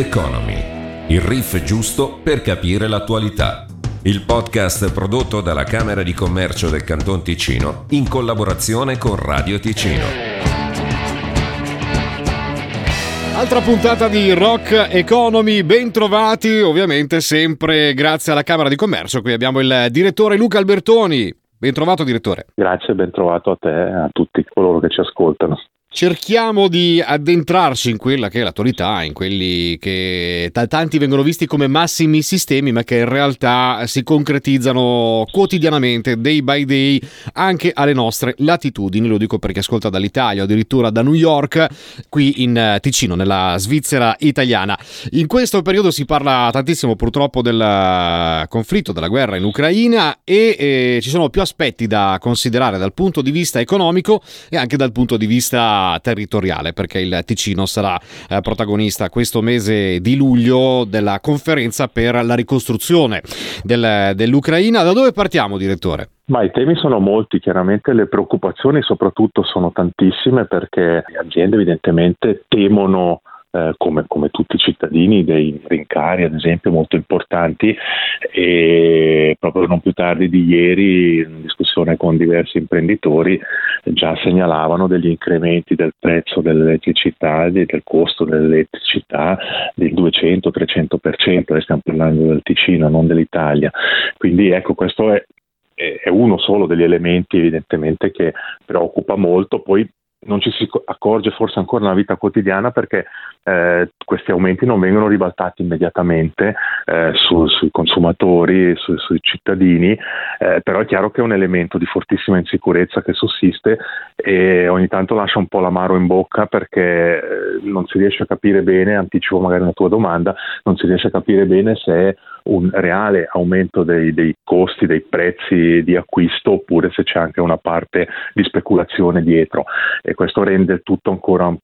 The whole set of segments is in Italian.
Economy, il riff giusto per capire l'attualità. Il podcast prodotto dalla Camera di Commercio del Canton Ticino in collaborazione con Radio Ticino. Altra puntata di Rock Economy, ben trovati ovviamente sempre grazie alla Camera di Commercio. Qui abbiamo il direttore Luca Albertoni. Ben trovato direttore. Grazie, ben trovato a te e a tutti coloro che ci ascoltano. Cerchiamo di addentrarci in quella che è l'attualità, in quelli che da tanti vengono visti come massimi sistemi, ma che in realtà si concretizzano quotidianamente, day by day, anche alle nostre latitudini. Lo dico perché ascolta dall'Italia addirittura da New York, qui in Ticino, nella Svizzera italiana. In questo periodo si parla tantissimo purtroppo del conflitto, della guerra in Ucraina e eh, ci sono più aspetti da considerare dal punto di vista economico e anche dal punto di vista territoriale perché il Ticino sarà eh, protagonista questo mese di luglio della conferenza per la ricostruzione del, dell'Ucraina. Da dove partiamo, direttore? Ma i temi sono molti, chiaramente le preoccupazioni soprattutto sono tantissime perché le aziende evidentemente temono eh, come, come, tutti i cittadini, dei rincari ad esempio molto importanti. E proprio non più tardi di ieri in discussione con diversi imprenditori già segnalavano degli incrementi del prezzo dell'elettricità e del costo dell'elettricità del 200-300%, stiamo parlando del Ticino, non dell'Italia. Quindi ecco, questo è, è uno solo degli elementi evidentemente che preoccupa molto, poi non ci si accorge forse ancora nella vita quotidiana perché eh, questi aumenti non vengono ribaltati immediatamente eh, su, sui consumatori, su, sui cittadini, eh, però è chiaro che è un elemento di fortissima insicurezza che sussiste e ogni tanto lascia un po' l'amaro in bocca perché eh, non si riesce a capire bene, anticipo magari una tua domanda, non si riesce a capire bene se un reale aumento dei, dei costi, dei prezzi di acquisto oppure se c'è anche una parte di speculazione dietro e questo rende tutto ancora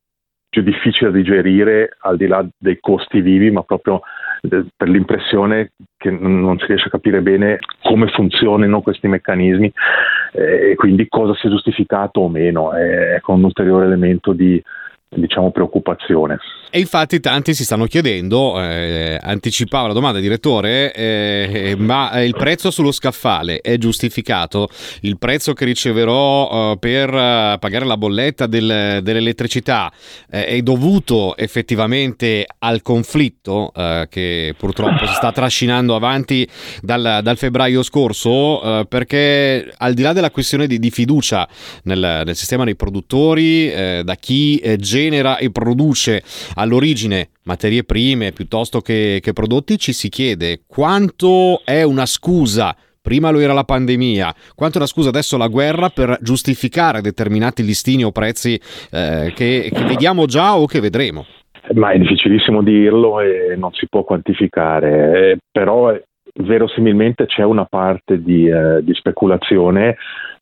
più difficile da digerire al di là dei costi vivi, ma proprio eh, per l'impressione che non si riesce a capire bene come funzionino questi meccanismi eh, e quindi cosa sia giustificato o meno. È un ulteriore elemento di, diciamo, preoccupazione. E infatti tanti si stanno chiedendo, eh, anticipava la domanda direttore, eh, ma il prezzo sullo scaffale è giustificato? Il prezzo che riceverò eh, per eh, pagare la bolletta del, dell'elettricità eh, è dovuto effettivamente al conflitto eh, che purtroppo si sta trascinando avanti dal, dal febbraio scorso? perché al di là della questione di, di fiducia nel, nel, sistema dei produttori, da chi genera e produce all'origine materie prime piuttosto che, che prodotti, ci si chiede quanto è una scusa. Prima lo era la pandemia, quanto una scusa adesso la guerra per giustificare determinati listini o prezzi eh, che, che, vediamo già o che vedremo? Ma è difficilissimo dirlo e non si può quantificare, eh, però verosimilmente c'è una parte di, eh, di speculazione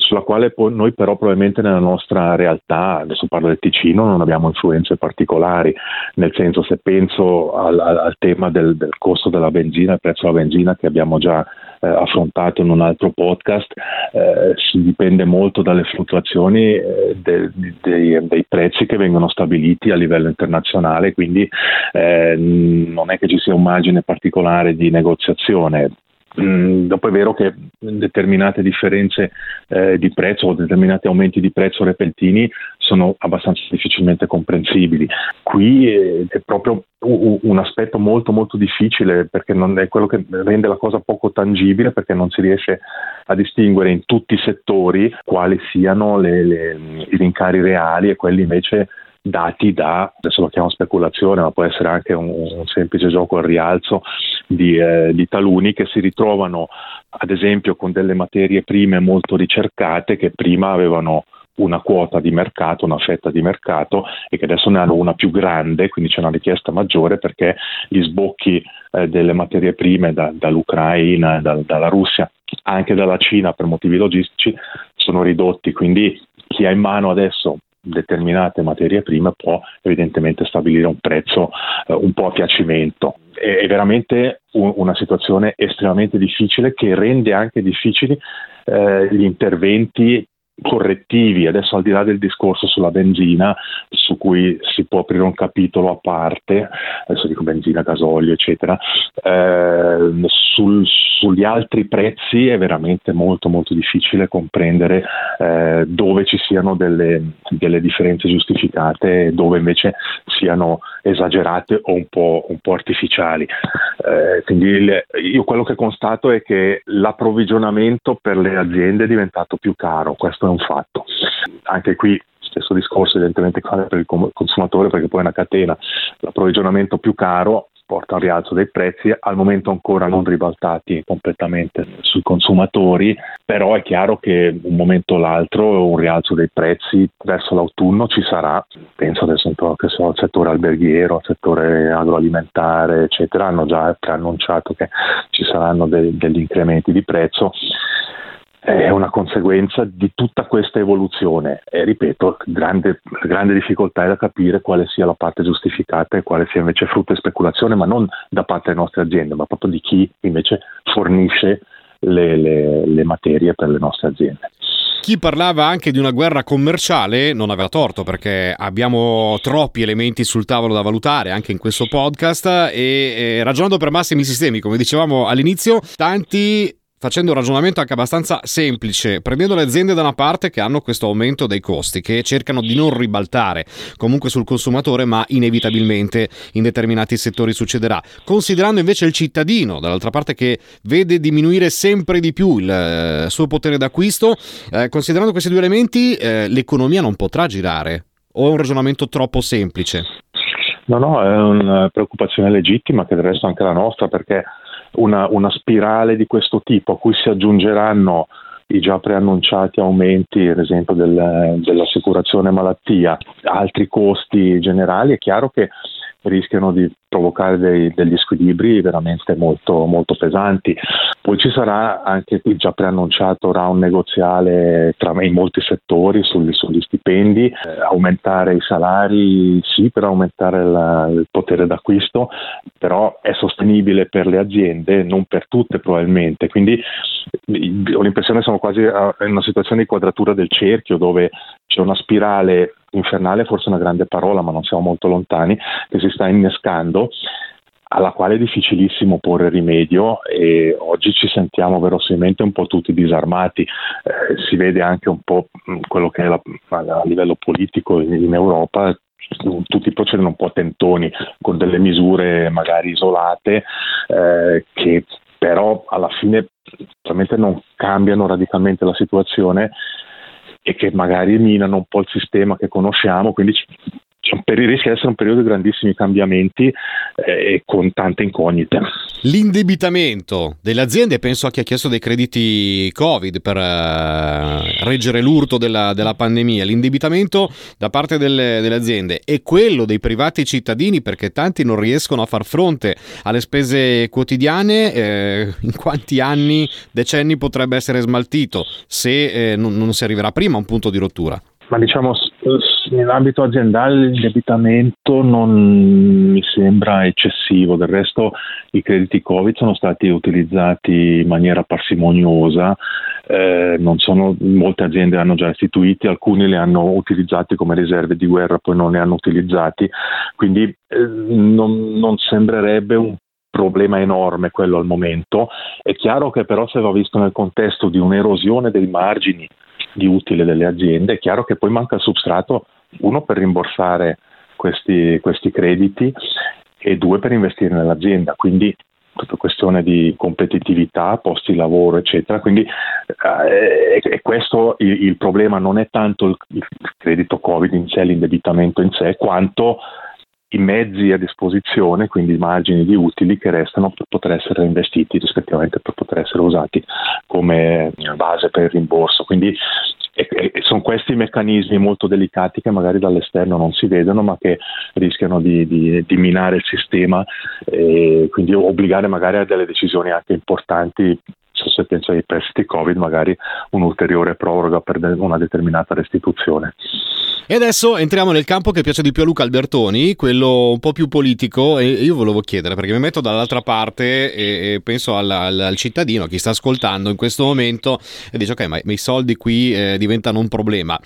sulla quale poi noi però probabilmente nella nostra realtà, adesso parlo del Ticino, non abbiamo influenze particolari, nel senso se penso al, al tema del, del, costo della benzina, il prezzo della benzina che abbiamo già eh, affrontato in un altro podcast, eh, dipende molto dalle fluttuazioni eh, de, de, dei, dei, prezzi che vengono stabiliti a livello internazionale, quindi eh, non è che ci sia un margine particolare di negoziazione, Mm, dopo è vero che determinate differenze eh, di prezzo o determinati aumenti di prezzo repentini sono abbastanza difficilmente comprensibili. Qui eh, è proprio un aspetto molto molto difficile perché è quello che rende la cosa poco tangibile perché non si riesce a distinguere in tutti i settori quali siano le, le, i rincari reali e quelli invece dati da, adesso lo chiamo speculazione, ma può essere anche un, un semplice gioco al rialzo di, eh, di, taluni che si ritrovano ad esempio con delle materie prime molto ricercate che prima avevano una quota di mercato, una fetta di mercato e che adesso ne hanno una più grande, quindi c'è una richiesta maggiore perché gli sbocchi eh, delle materie prime da, dall'Ucraina, da, dalla Russia, anche dalla Cina per motivi logistici sono ridotti, quindi chi ha in mano adesso determinate materie prime può evidentemente stabilire un prezzo eh, un po' a piacimento. È, è veramente un, una situazione estremamente difficile che rende anche difficili eh, gli interventi correttivi, adesso al di là del discorso sulla benzina, su cui si può aprire un capitolo a parte, adesso dico benzina, gasolio, eccetera, eh, sul, sugli altri prezzi è veramente molto molto difficile comprendere eh, dove ci siano delle, delle, differenze giustificate e dove invece siano esagerate o un po', un po artificiali. Eh, quindi il, io quello che constato è che l'approvvigionamento per le aziende è diventato più caro, questo è un fatto. Anche qui stesso discorso evidentemente vale per il consumatore perché poi è una catena, l'approvvigionamento più caro porta a un rialzo dei prezzi, al momento ancora non ribaltati completamente sui consumatori, però è chiaro che un momento o l'altro un rialzo dei prezzi verso l'autunno ci sarà, penso adesso che so, al settore alberghiero, al settore agroalimentare, eccetera, hanno già preannunciato che ci saranno de- degli incrementi di prezzo è una conseguenza di tutta questa evoluzione e ripeto, grande, grande difficoltà è da capire quale sia la parte giustificata e quale sia invece frutto di speculazione, ma non da parte delle nostre aziende, ma proprio di chi invece fornisce le, le, le materie per le nostre aziende. Chi parlava anche di una guerra commerciale non aveva torto perché abbiamo troppi elementi sul tavolo da valutare anche in questo podcast e, e ragionando per massimi sistemi, come dicevamo all'inizio, tanti facendo un ragionamento anche abbastanza semplice, prendendo le aziende da una parte che hanno questo aumento dei costi, che cercano di non ribaltare comunque sul consumatore, ma inevitabilmente in determinati settori succederà, considerando invece il cittadino, dall'altra parte che vede diminuire sempre di più il eh, suo potere d'acquisto, eh, considerando questi due elementi, eh, l'economia non potrà girare. O è un ragionamento troppo semplice? No, no, è una preoccupazione legittima che del resto anche la nostra perché una, una spirale di questo tipo a cui si aggiungeranno i già preannunciati aumenti, ad esempio del, dell'assicurazione malattia, altri costi generali, è chiaro che rischiano di provocare dei, degli squilibri veramente molto, molto, pesanti. Poi ci sarà anche qui già preannunciato round negoziale tra, in molti settori sugli, sugli stipendi, eh, aumentare i salari sì per aumentare la, il potere d'acquisto, però è sostenibile per le aziende, non per tutte probabilmente. Quindi ho l'impressione che siamo quasi in una situazione di quadratura del cerchio dove c'è una spirale infernale, forse una grande parola, ma non siamo molto lontani, che si sta innescando alla quale è difficilissimo porre rimedio e oggi ci sentiamo verosimilmente un po' tutti disarmati, eh, si vede anche un po' quello che è la, a livello politico in, Europa, tutti procedono un po' tentoni con delle misure magari isolate eh, che però alla fine probabilmente non cambiano radicalmente la situazione e che magari minano un po' il sistema che conosciamo, quindi rischia di essere un periodo di grandissimi cambiamenti eh, e con tante incognite. L'indebitamento delle aziende, penso a chi ha chiesto dei crediti Covid per uh, reggere l'urto della, della, pandemia, l'indebitamento da parte delle, delle, aziende e quello dei privati cittadini perché tanti non riescono a far fronte alle spese quotidiane, eh, in quanti anni, decenni potrebbe essere smaltito se eh, non, non si arriverà prima a un punto di rottura? Ma diciamo, nell'ambito aziendale l'indebitamento non mi sembra eccessivo, del resto i crediti Covid sono stati utilizzati in maniera parsimoniosa, eh, sono, molte aziende hanno già istituiti, alcuni li hanno utilizzati come riserve di guerra, poi non li hanno utilizzati, quindi eh, non, non sembrerebbe un problema enorme quello al momento. È chiaro che però se va visto nel contesto di un'erosione dei margini di utile delle aziende, è chiaro che poi manca il substrato, uno per rimborsare questi, questi crediti e due per investire nell'azienda. Quindi tutta questione di competitività, posti di lavoro, eccetera. Quindi eh, e questo il, il, problema non è tanto il, il, credito Covid in sé, l'indebitamento in sé, quanto i mezzi a disposizione, quindi i margini di utili che restano per poter essere reinvestiti rispettivamente per poter essere usati come base per il rimborso. Quindi e, sono questi meccanismi molto delicati che magari dall'esterno non si vedono ma che rischiano di, di, di minare il sistema e quindi obbligare magari a delle decisioni anche importanti se penso ai prestiti Covid magari un'ulteriore proroga per una determinata restituzione. E adesso entriamo nel campo che piace di più a Luca Albertoni, quello un po' più politico, e io volevo chiedere, perché mi metto dall'altra parte e, penso al, al, al cittadino, a chi sta ascoltando in questo momento, e dice ok, ma, i soldi qui eh, diventano un problema.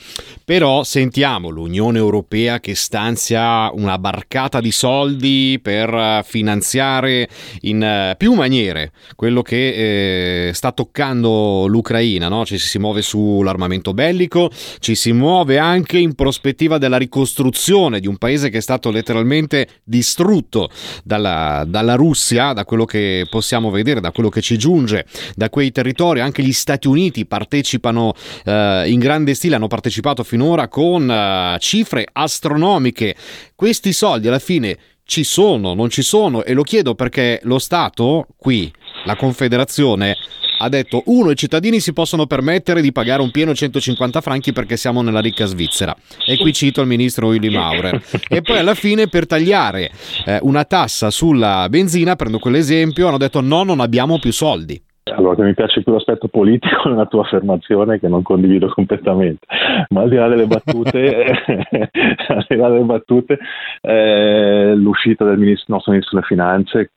Però sentiamo l'Unione Europea che stanzia una barcata di soldi per finanziare in uh, più maniere quello che eh, sta toccando l'Ucraina, no? ci si muove sull'armamento bellico, ci si muove anche in prospettiva della ricostruzione di un paese che è stato letteralmente distrutto dalla, dalla Russia, da quello che possiamo vedere, da quello che ci giunge, da quei territori. Anche gli Stati Uniti partecipano eh, in grande stile, hanno partecipato finora con eh, cifre astronomiche. Questi soldi alla fine ci sono, non ci sono e lo chiedo perché lo Stato qui, la Confederazione, ha detto uno i cittadini si possono permettere di pagare un pieno 150 franchi perché siamo nella ricca Svizzera. E qui cito il ministro Willy Maurer. E poi alla fine per tagliare eh, una tassa sulla benzina prendo quell'esempio hanno detto no non abbiamo più soldi. Allora, mi piace più l'aspetto politico nella tua affermazione che non condivido completamente, ma al di là delle battute, al di là delle battute eh, l'uscita del ministro, nostro ministro delle finanze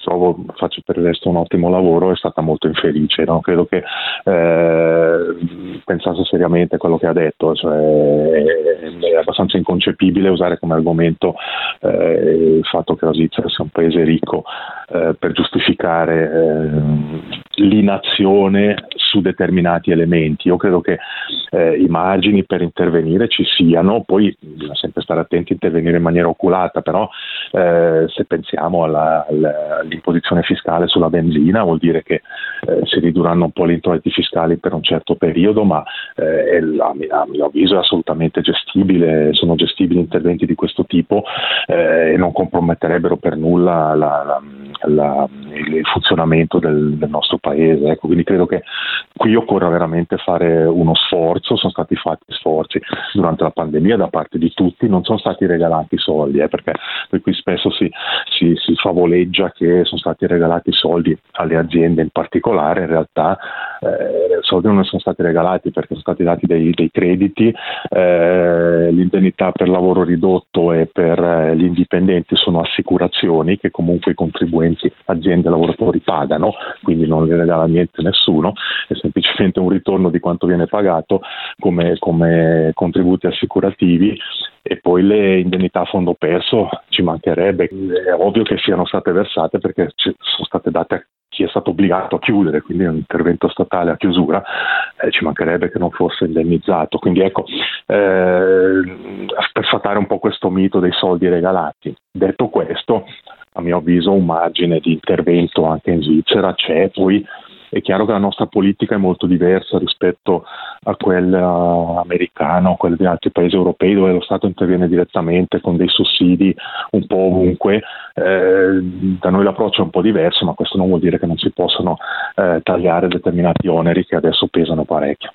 trovo faccio per il resto un ottimo lavoro, è stata molto infelice. No? Credo che eh, pensasse seriamente a quello che ha detto, cioè, è abbastanza inconcepibile usare come argomento eh, il fatto che la Svizzera sia un paese ricco eh, per giustificare eh, l'inazione su determinati elementi. Io credo che eh, i margini per intervenire ci siano, poi bisogna sempre stare attenti a intervenire in maniera oculata, però eh, se pensiamo alla, alla l'imposizione fiscale sulla benzina, vuol dire che eh, si ridurranno un po' gli introiti fiscali per un certo periodo, ma eh, a, a, mio avviso è assolutamente gestibile, sono gestibili interventi di questo tipo eh, e non comprometterebbero per nulla la, la, la, il funzionamento del, del nostro paese. Ecco, quindi credo che qui occorra veramente fare uno sforzo, sono stati fatti sforzi durante la pandemia da parte di tutti, non sono stati regalati soldi, eh, perché qui spesso si, si, si favoleggia che sono stati regalati soldi alle aziende in particolare, in realtà eh, soldi non sono stati regalati perché sono stati dati dei, dei crediti, eh, l'indennità per lavoro ridotto e per eh, gli indipendenti sono assicurazioni che comunque i contribuenti, aziende e lavoratori pagano, quindi non le regala niente nessuno, è semplicemente un ritorno di quanto viene pagato come, come contributi assicurativi e poi le indennità a fondo perso ci mancherebbe, è ovvio che siano state versate perché sono state date a chi è stato obbligato a chiudere, quindi un intervento statale a chiusura, eh, ci mancherebbe che non fosse indennizzato. Quindi ecco, eh, per sfatare un po' questo mito dei soldi regalati. Detto questo, a mio avviso un margine di intervento anche in Svizzera c'è, poi è chiaro che la nostra politica è molto diversa rispetto a quella americana o quella di altri paesi europei dove lo Stato interviene direttamente con dei sussidi un po' ovunque. Eh, da noi l'approccio è un po' diverso, ma questo non vuol dire che non si possano eh, tagliare determinati oneri che adesso pesano parecchio.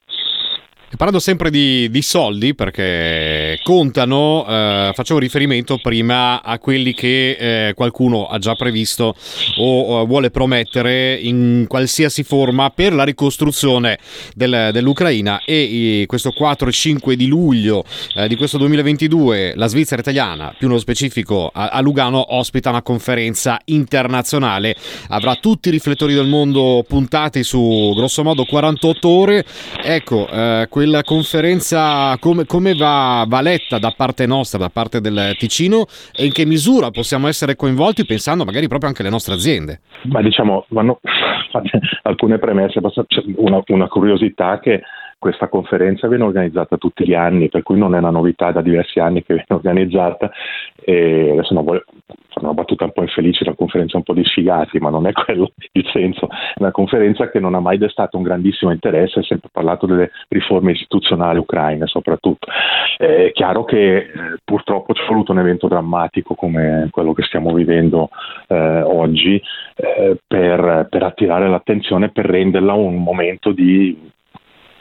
Parlando sempre di, di, soldi, perché contano, eh, facevo riferimento prima a quelli che eh, qualcuno ha già previsto o, o, vuole promettere in qualsiasi forma per la ricostruzione del, dell'Ucraina e questo 4 e 5 di luglio eh, di questo 2022 la Svizzera italiana, più nello specifico a, a, Lugano, ospita una conferenza internazionale, avrà tutti i riflettori del mondo puntati su grossomodo 48 ore. Ecco, eh, quella conferenza come, come va, va, letta da parte nostra, da parte del Ticino e in che misura possiamo essere coinvolti pensando magari proprio anche alle nostre aziende? Ma diciamo, vanno fatte alcune premesse, una, una curiosità che questa conferenza viene organizzata tutti gli anni, per cui non è una novità da diversi anni che viene organizzata e adesso non voglio fare una battuta un po' infelice, la conferenza è un po' di sfigati, ma non è quello il senso, è una conferenza che non ha mai destato un grandissimo interesse, ha sempre parlato delle riforme istituzionali ucraine soprattutto. È chiaro che eh, purtroppo c'è voluto un evento drammatico come quello che stiamo vivendo eh, oggi eh, per, per attirare l'attenzione, per renderla un momento di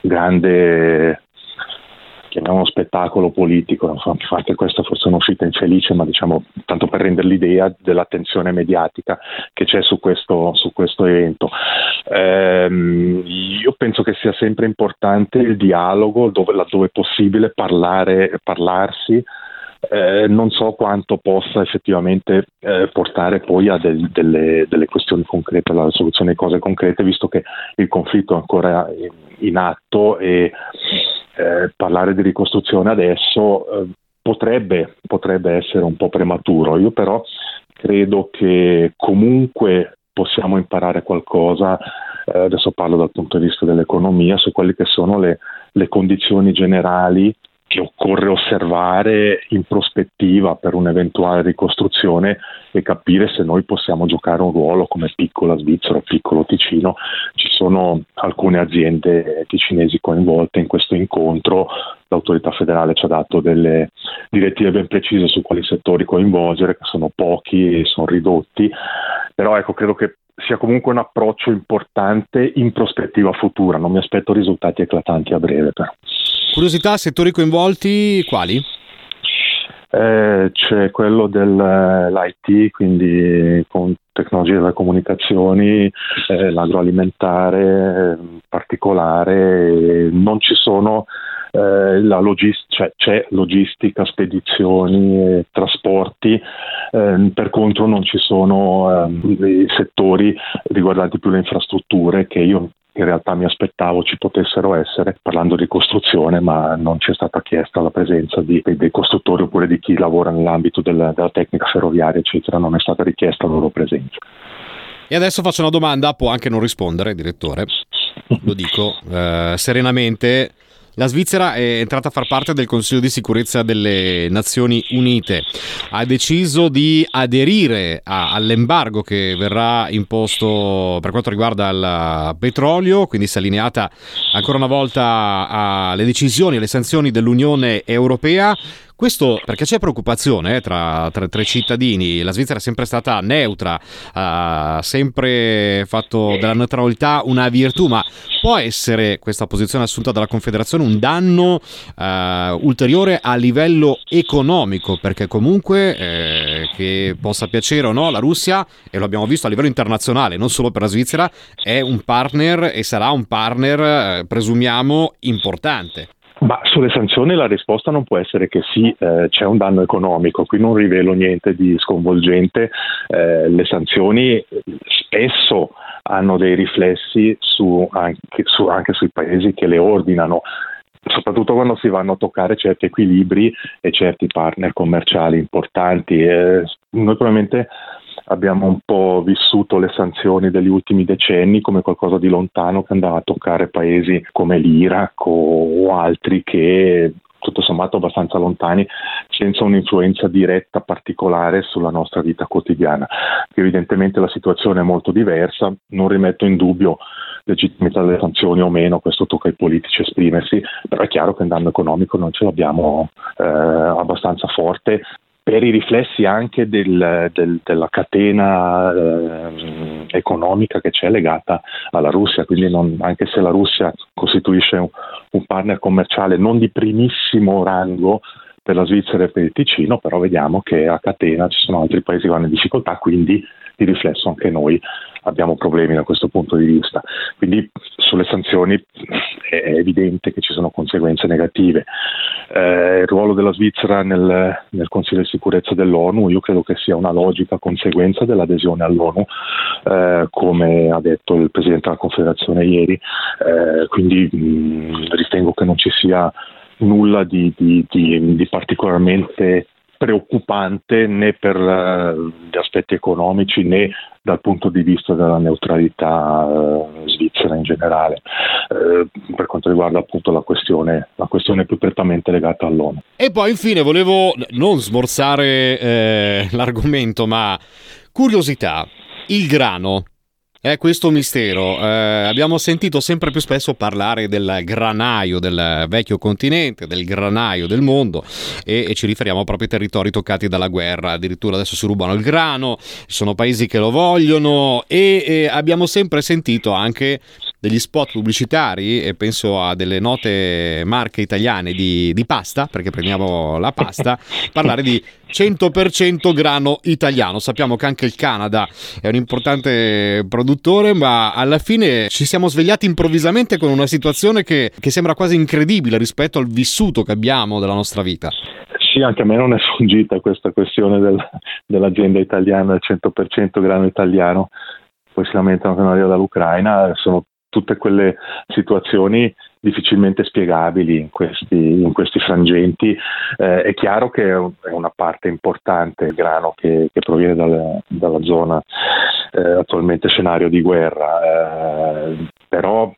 grande chiamiamolo spettacolo politico. Infatti questa forse è un'uscita infelice, ma diciamo tanto per rendere l'idea dell'attenzione mediatica che c'è su questo, su questo evento. Ehm, io penso che sia sempre importante il dialogo, dove, laddove è possibile parlare, parlarsi eh, non so quanto possa effettivamente eh, portare poi a del, delle, delle, questioni concrete, alla soluzione di cose concrete, visto che il conflitto è ancora in, in atto e eh, parlare di ricostruzione adesso eh, potrebbe, potrebbe essere un po' prematuro. Io però credo che comunque possiamo imparare qualcosa, eh, adesso parlo dal punto di vista dell'economia, su quelle che sono le, le condizioni generali che occorre osservare in prospettiva per un'eventuale ricostruzione e capire se noi possiamo giocare un ruolo come piccola Svizzera o piccolo Ticino. Ci sono alcune aziende ticinesi coinvolte in questo incontro, l'autorità federale ci ha dato delle direttive ben precise su quali settori coinvolgere, che sono pochi e sono ridotti, però ecco, credo che sia comunque un approccio importante in prospettiva futura, non mi aspetto risultati eclatanti a breve però. Curiosità, settori coinvolti quali? Eh, c'è quello dell'IT, quindi con tecnologie delle comunicazioni, eh, l'agroalimentare in particolare, non ci sono eh, la logist- cioè, c'è logistica, spedizioni, trasporti, eh, per contro non ci sono eh, settori riguardanti più le infrastrutture che io in realtà mi aspettavo ci potessero essere parlando di costruzione, ma non ci è stata chiesta la presenza di, dei costruttori oppure di chi lavora nell'ambito della, della tecnica ferroviaria, eccetera, non è stata richiesta la loro presenza. E adesso faccio una domanda, può anche non rispondere, direttore, lo dico eh, serenamente. La Svizzera è entrata a far parte del Consiglio di sicurezza delle Nazioni Unite. Ha deciso di aderire a, all'embargo che verrà imposto per quanto riguarda il petrolio, quindi si è allineata ancora una volta alle decisioni e alle sanzioni dell'Unione Europea. Questo perché c'è preoccupazione eh, tra, tra, tra, i cittadini. La Svizzera è sempre stata neutra, ha sempre fatto della neutralità una virtù, ma può essere questa posizione assunta dalla Confederazione un danno eh, ulteriore a livello economico? Perché comunque eh, che possa piacere o no, la Russia, e lo abbiamo visto a livello internazionale, non solo per la Svizzera, è un partner e sarà un partner, eh, presumiamo, importante. Ma sulle sanzioni la risposta non può essere che sì, eh, c'è un danno economico, qui non rivelo niente di sconvolgente, eh, le sanzioni spesso hanno dei riflessi su, anche, su, anche sui paesi che le ordinano soprattutto quando si vanno a toccare certi equilibri e certi partner commerciali importanti. Eh, noi probabilmente abbiamo un po' vissuto le sanzioni degli ultimi decenni come qualcosa di lontano che andava a toccare paesi come l'Iraq o, altri che tutto sommato abbastanza lontani, senza un'influenza diretta particolare sulla nostra vita quotidiana. Evidentemente la situazione è molto diversa, non rimetto in dubbio legittimità delle sanzioni o meno, questo tocca ai politici esprimersi, però è chiaro che il danno economico noi ce l'abbiamo eh, abbastanza forte per i riflessi anche del, del, della catena eh, economica che c'è legata alla Russia, quindi non, anche se la Russia costituisce un, un, partner commerciale non di primissimo rango per la Svizzera e per il Ticino, però vediamo che a catena ci sono altri paesi che vanno in difficoltà, quindi di riflesso anche noi abbiamo problemi da questo punto di vista. Quindi sulle sanzioni è evidente che ci sono conseguenze negative. Eh, il ruolo della Svizzera nel, nel, Consiglio di sicurezza dell'ONU io credo che sia una logica conseguenza dell'adesione all'ONU, eh, come ha detto il Presidente della Confederazione ieri, eh, quindi mh, ritengo che non ci sia nulla di, di, di, di particolarmente preoccupante né per uh, gli aspetti economici né dal punto di vista della neutralità uh, svizzera in generale, uh, per quanto riguarda appunto la questione, la questione più prettamente legata all'ONU. E poi infine volevo non smorzare eh, l'argomento, ma curiosità, il grano è questo mistero. Eh, abbiamo sentito sempre più spesso parlare del granaio del vecchio continente, del granaio del mondo e, e, ci riferiamo proprio ai territori toccati dalla guerra. Addirittura adesso si rubano il grano, ci sono paesi che lo vogliono e, e abbiamo sempre sentito anche degli spot pubblicitari e penso a delle note marche italiane di, di pasta, perché prendiamo la pasta, parlare di 100% grano italiano. Sappiamo che anche il Canada è un importante produttore, ma alla fine ci siamo svegliati improvvisamente con una situazione che, che sembra quasi incredibile rispetto al vissuto che abbiamo della nostra vita. Sì, anche a me non è sfuggita questa questione del, dell'azienda italiana, del 100% grano italiano, poi si lamentano che non arriva dall'Ucraina, sono tutte quelle situazioni difficilmente spiegabili in questi, in questi frangenti. Eh, è chiaro che è una parte importante il grano che, che proviene dal, dalla zona eh, attualmente scenario di guerra, eh, però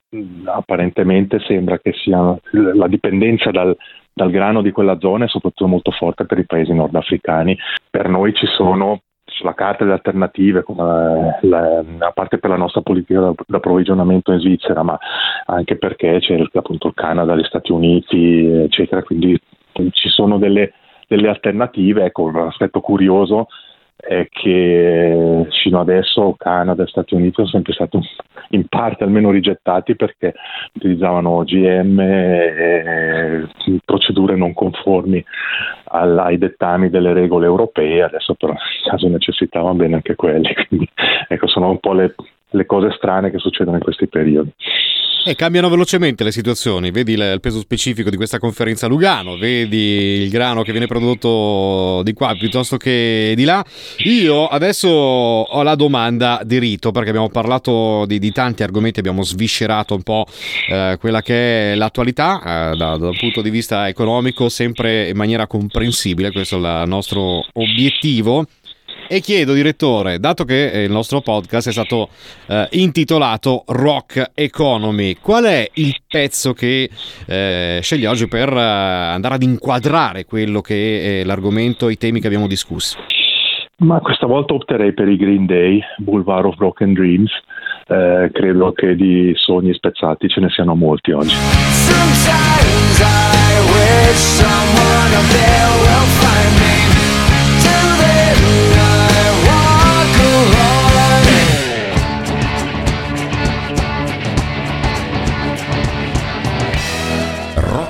apparentemente sembra che sia la dipendenza dal, dal grano di quella zona è soprattutto molto forte per i paesi nordafricani. Per noi ci sono sulla carta le alternative, come la, a parte per la nostra politica d'approvvigionamento in Svizzera, ma anche perché c'è appunto il Canada, gli Stati Uniti, eccetera, quindi ci sono delle, delle alternative. Ecco, l'aspetto curioso è che fino adesso Canada e Stati Uniti sono sempre stati in parte almeno rigettati perché utilizzavano GM e procedure non conformi ai dettami delle regole europee, adesso però in caso necessitavano bene anche quelli, quindi ecco sono un po' le, le cose strane che succedono in questi periodi. E cambiano velocemente le situazioni, vedi il peso specifico di questa conferenza a Lugano, vedi il grano che viene prodotto di qua piuttosto che di là. Io adesso ho la domanda di rito perché abbiamo parlato di, di tanti argomenti, abbiamo sviscerato un po' eh, quella che è l'attualità eh, da, dal punto di vista economico, sempre in maniera comprensibile, questo è il nostro obiettivo. E chiedo, direttore, dato che eh, il nostro podcast è stato eh, intitolato Rock Economy, qual è il pezzo che eh, sceglie oggi per eh, andare ad inquadrare quello che è l'argomento, i temi che abbiamo discusso? Ma questa volta opterei per i Green Day, Boulevard of Broken Dreams. Eh, credo che di sogni spezzati ce ne siano molti oggi. Sometimes I wish someone up there will find me.